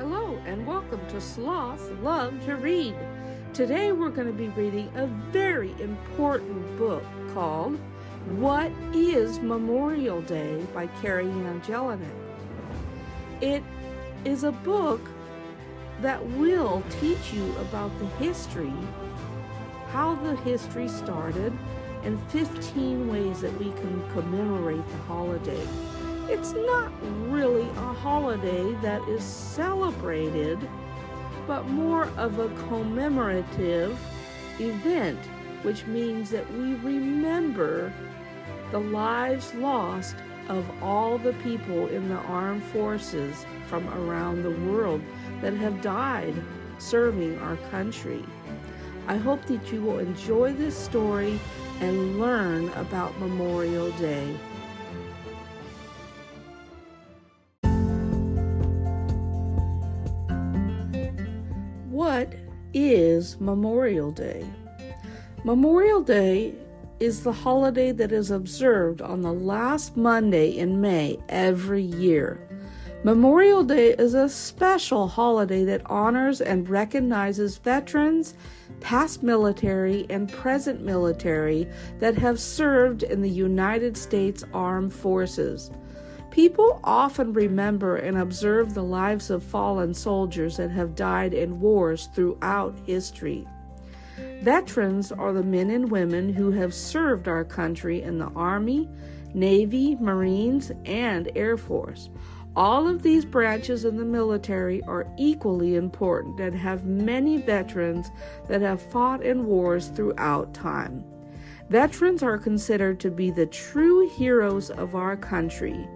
Hello, and welcome to Sloths Love to Read. Today we're going to be reading a very important book called What is Memorial Day by KeriAnne Jelinek. It is a book that will teach you about the history, how the history started, and 15 ways that we can commemorate the holiday. It's not really a holiday that is celebrated, but more of a commemorative event, which means that we remember the lives lost of all the people in the armed forces from around the world that have died serving our country. I hope that you will enjoy this story and learn about Memorial Day. Is Memorial Day? Memorial Day is the holiday that is observed on the last Monday in May every year. Memorial Day is a special holiday that honors and recognizes veterans, past military, and present military that have served in the United States Armed Forces. People often remember and observe the lives of fallen soldiers that have died in wars throughout history. Veterans are the men and women who have served our country in the Army, Navy, Marines, and Air Force. All of these branches in the military are equally important and have many veterans that have fought in wars throughout time. Veterans are considered to be the true heroes of our country.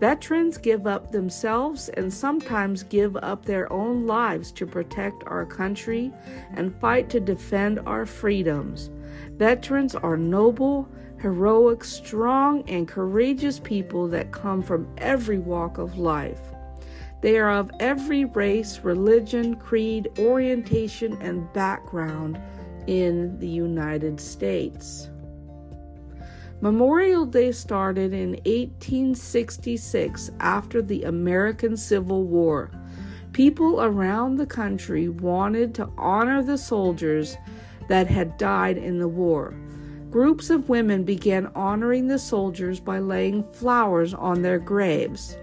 Veterans give up themselves and sometimes give up their own lives to protect our country and fight to defend our freedoms. Veterans are noble, heroic, strong, and courageous people that come from every walk of life. They are of every race, religion, creed, orientation, and background in the United States. Memorial Day started in 1866 after the American Civil War. People around the country wanted to honor the soldiers that had died in the war. Groups of women began honoring the soldiers by laying flowers on their graves.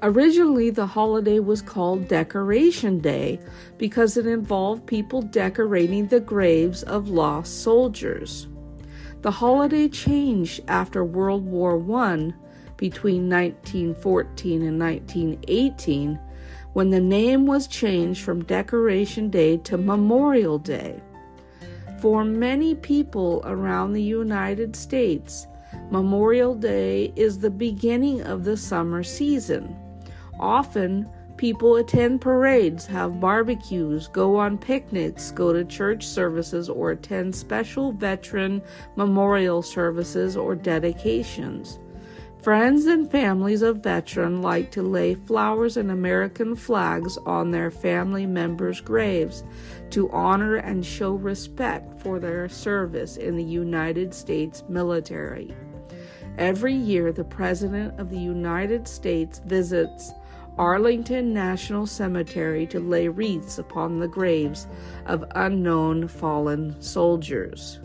Originally, the holiday was called Decoration Day because it involved people decorating the graves of lost soldiers. The holiday changed after World War I between 1914 and 1918 when the name was changed from Decoration Day to Memorial Day. For many people around the United States, Memorial Day is the beginning of the summer season. Often, people attend parades, have barbecues, go on picnics, go to church services, or attend special veteran memorial services or dedications. Friends and families of veterans like to lay flowers and American flags on their family members' graves to honor and show respect for their service in the United States military. Every year, the President of the United States visits Arlington National Cemetery to lay wreaths upon the graves of unknown fallen soldiers.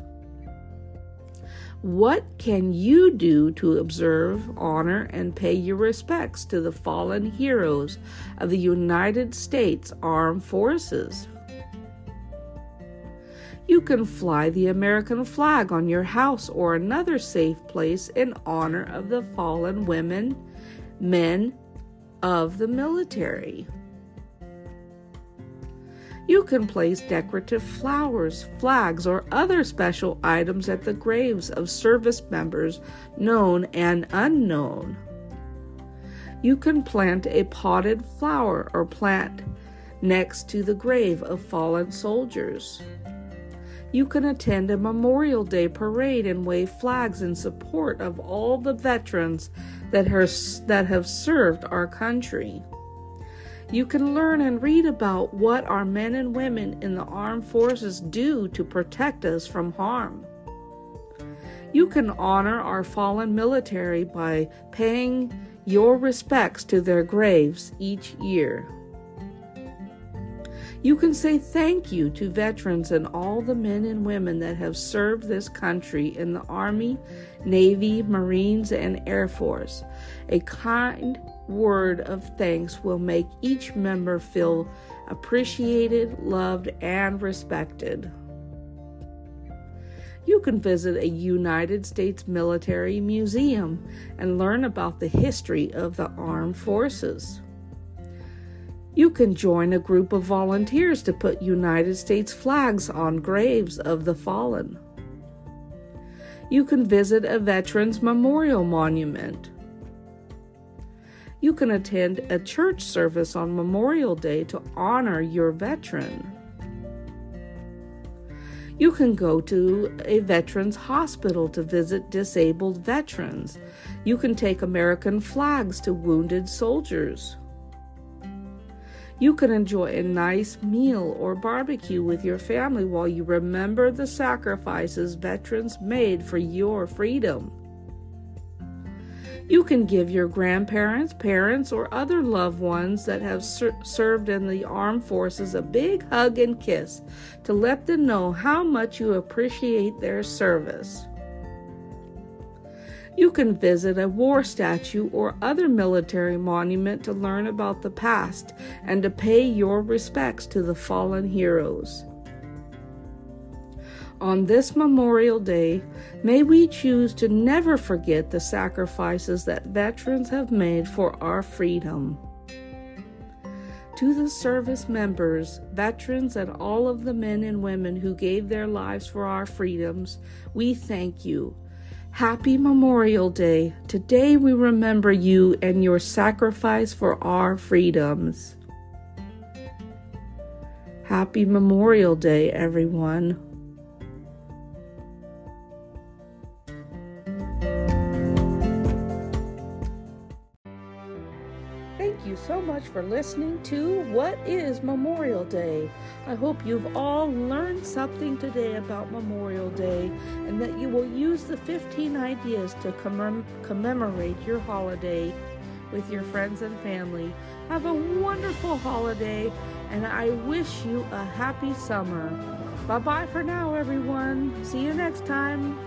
What can you do to observe, honor, and pay your respects to the fallen heroes of the United States Armed Forces? You can fly the American flag on your house or another safe place in honor of the fallen women, men of the military. You can place decorative flowers, flags, or other special items at the graves of service members, known and unknown. You can plant a potted flower or plant next to the grave of fallen soldiers. You can attend a Memorial Day parade and wave flags in support of all the veterans that, that have served our country. You can learn and read about what our men and women in the armed forces do to protect us from harm. You can honor our fallen military by paying your respects to their graves each year. You can say thank you to veterans and all the men and women that have served this country in the Army, Navy, Marines, and Air Force. A kind word of thanks will make each member feel appreciated, loved, and respected. You can visit a United States military museum and learn about the history of the armed forces. You can join a group of volunteers to put United States flags on graves of the fallen. You can visit a Veterans Memorial Monument. You can attend a church service on Memorial Day to honor your veteran. You can go to a veterans hospital to visit disabled veterans. You can take American flags to wounded soldiers. You can enjoy a nice meal or barbecue with your family while you remember the sacrifices veterans made for your freedom. You can give your grandparents, parents, or other loved ones that have ser- served in the armed forces a big hug and kiss to let them know how much you appreciate their service. You can visit a war statue or other military monument to learn about the past and to pay your respects to the fallen heroes. On this Memorial Day, may we choose to never forget the sacrifices that veterans have made for our freedom. To the service members, veterans, and all of the men and women who gave their lives for our freedoms, we thank you. Happy Memorial Day. Today we remember you and your sacrifice for our freedoms. Happy Memorial Day, everyone. Thank you so much for listening to What is Memorial Day? I hope you've all learned something today about Memorial Day and that you will use the 15 ideas to commem- commemorate your holiday with your friends and family. Have a wonderful holiday and I wish you a happy summer. Bye bye for now, everyone. See you next time.